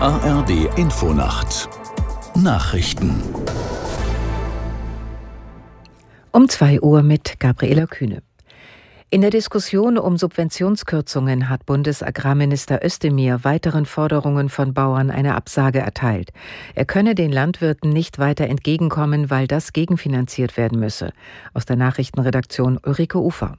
ARD Infonacht Nachrichten Um 2 Uhr mit Gabriela Kühne. In der Diskussion um Subventionskürzungen hat Bundesagrarminister Özdemir weiteren Forderungen von Bauern eine Absage erteilt. Er könne den Landwirten nicht weiter entgegenkommen, weil das gegenfinanziert werden müsse. Aus der Nachrichtenredaktion Ulrike Ufer.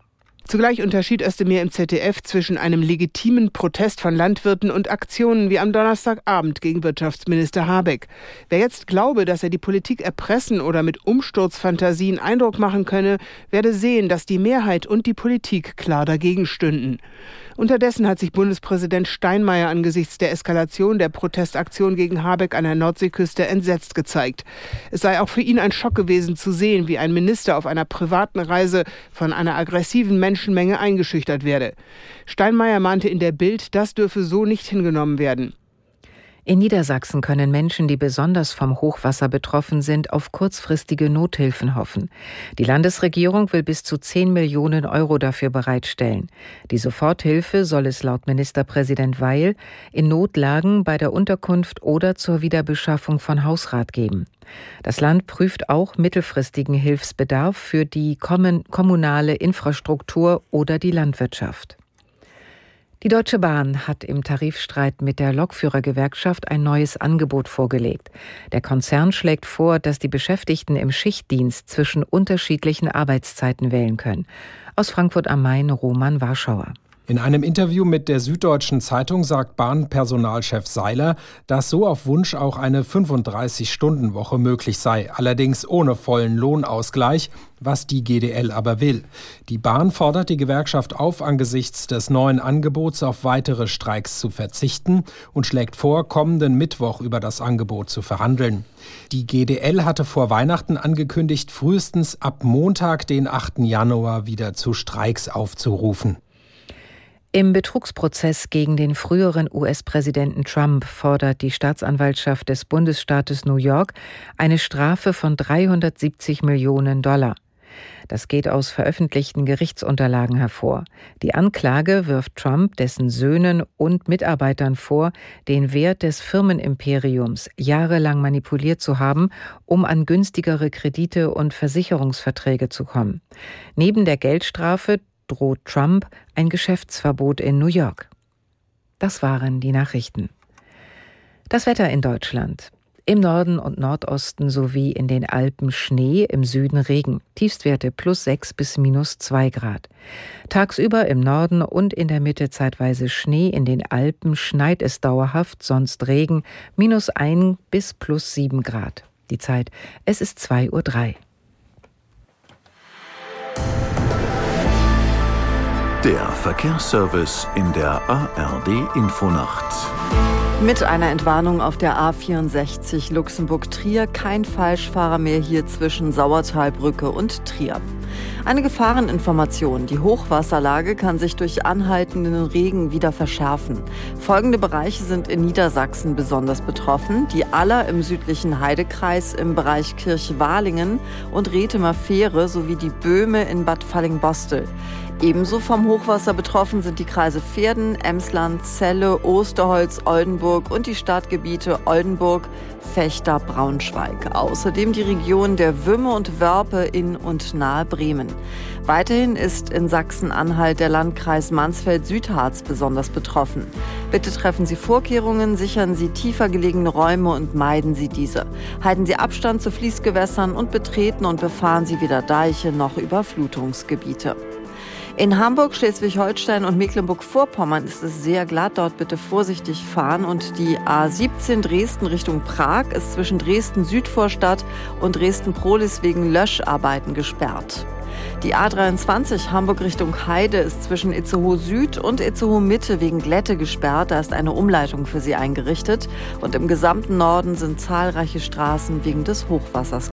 Zugleich unterschied Özdemir im ZDF zwischen einem legitimen Protest von Landwirten und Aktionen wie am Donnerstagabend gegen Wirtschaftsminister Habeck. Wer jetzt glaube, dass er die Politik erpressen oder mit Umsturzfantasien Eindruck machen könne, werde sehen, dass die Mehrheit und die Politik klar dagegen stünden. Unterdessen hat sich Bundespräsident Steinmeier angesichts der Eskalation der Protestaktion gegen Habeck an der Nordseeküste entsetzt gezeigt. Es sei auch für ihn ein Schock gewesen zu sehen, wie ein Minister auf einer privaten Reise von einer aggressiven Menschenmenge eingeschüchtert werde. Steinmeier mahnte in der Bild, das dürfe so nicht hingenommen werden. In Niedersachsen können Menschen, die besonders vom Hochwasser betroffen sind, auf kurzfristige Nothilfen hoffen. Die Landesregierung will bis zu 10 Millionen Euro dafür bereitstellen. Die Soforthilfe soll es laut Ministerpräsident Weil in Notlagen bei der Unterkunft oder zur Wiederbeschaffung von Hausrat geben. Das Land prüft auch mittelfristigen Hilfsbedarf für die kommunale Infrastruktur oder die Landwirtschaft. Die Deutsche Bahn hat im Tarifstreit mit der Lokführergewerkschaft ein neues Angebot vorgelegt. Der Konzern schlägt vor, dass die Beschäftigten im Schichtdienst zwischen unterschiedlichen Arbeitszeiten wählen können. Aus Frankfurt am Main Roman Warschauer. In einem Interview mit der Süddeutschen Zeitung sagt Bahnpersonalchef Seiler, dass so auf Wunsch auch eine 35-Stunden-Woche möglich sei, allerdings ohne vollen Lohnausgleich, was die GDL aber will. Die Bahn fordert die Gewerkschaft auf, angesichts des neuen Angebots auf weitere Streiks zu verzichten und schlägt vor, kommenden Mittwoch über das Angebot zu verhandeln. Die GDL hatte vor Weihnachten angekündigt, frühestens ab Montag, den 8. Januar, wieder zu Streiks aufzurufen. Im Betrugsprozess gegen den früheren US-Präsidenten Trump fordert die Staatsanwaltschaft des Bundesstaates New York eine Strafe von 370 Millionen Dollar. Das geht aus veröffentlichten Gerichtsunterlagen hervor. Die Anklage wirft Trump, dessen Söhnen und Mitarbeitern vor, den Wert des Firmenimperiums jahrelang manipuliert zu haben, um an günstigere Kredite und Versicherungsverträge zu kommen. Neben der Geldstrafe droht Trump ein Geschäftsverbot in New York. Das waren die Nachrichten. Das Wetter in Deutschland. Im Norden und Nordosten sowie in den Alpen Schnee, im Süden Regen. Tiefstwerte plus 6 bis minus 2 Grad. Tagsüber im Norden und in der Mitte zeitweise Schnee, in den Alpen schneit es dauerhaft, sonst Regen, minus 1 bis plus 7 Grad. Die Zeit, es ist 2.03 Uhr. Der Verkehrsservice in der ARD Infonacht. Mit einer Entwarnung auf der A64 Luxemburg-Trier kein Falschfahrer mehr hier zwischen Sauertalbrücke und Trier. Eine Gefahreninformation. Die Hochwasserlage kann sich durch anhaltenden Regen wieder verschärfen. Folgende Bereiche sind in Niedersachsen besonders betroffen. Die Aller im südlichen Heidekreis im Bereich Kirchwalingen und Rethemer Fähre sowie die Böhme in Bad Fallingbostel. Ebenso vom Hochwasser betroffen sind die Kreise Pferden, Emsland, Celle, Osterholz, Oldenburg und die Stadtgebiete Oldenburg, Fechter, Braunschweig. Außerdem die Region der Wümme und Wörpe in und nahe Bremen. Weiterhin ist in Sachsen-Anhalt der Landkreis Mansfeld-Südharz besonders betroffen. Bitte treffen Sie Vorkehrungen, sichern Sie tiefer gelegene Räume und meiden Sie diese. Halten Sie Abstand zu Fließgewässern und betreten und befahren Sie weder Deiche noch Überflutungsgebiete. In Hamburg, Schleswig-Holstein und Mecklenburg-Vorpommern ist es sehr glatt. Dort bitte vorsichtig fahren. Und die A17 Dresden Richtung Prag ist zwischen Dresden-Südvorstadt und Dresden-Prolis wegen Löscharbeiten gesperrt. Die A23 Hamburg Richtung Heide ist zwischen Itzehoe Süd und Itzehoe Mitte wegen Glätte gesperrt. Da ist eine Umleitung für sie eingerichtet. Und im gesamten Norden sind zahlreiche Straßen wegen des Hochwassers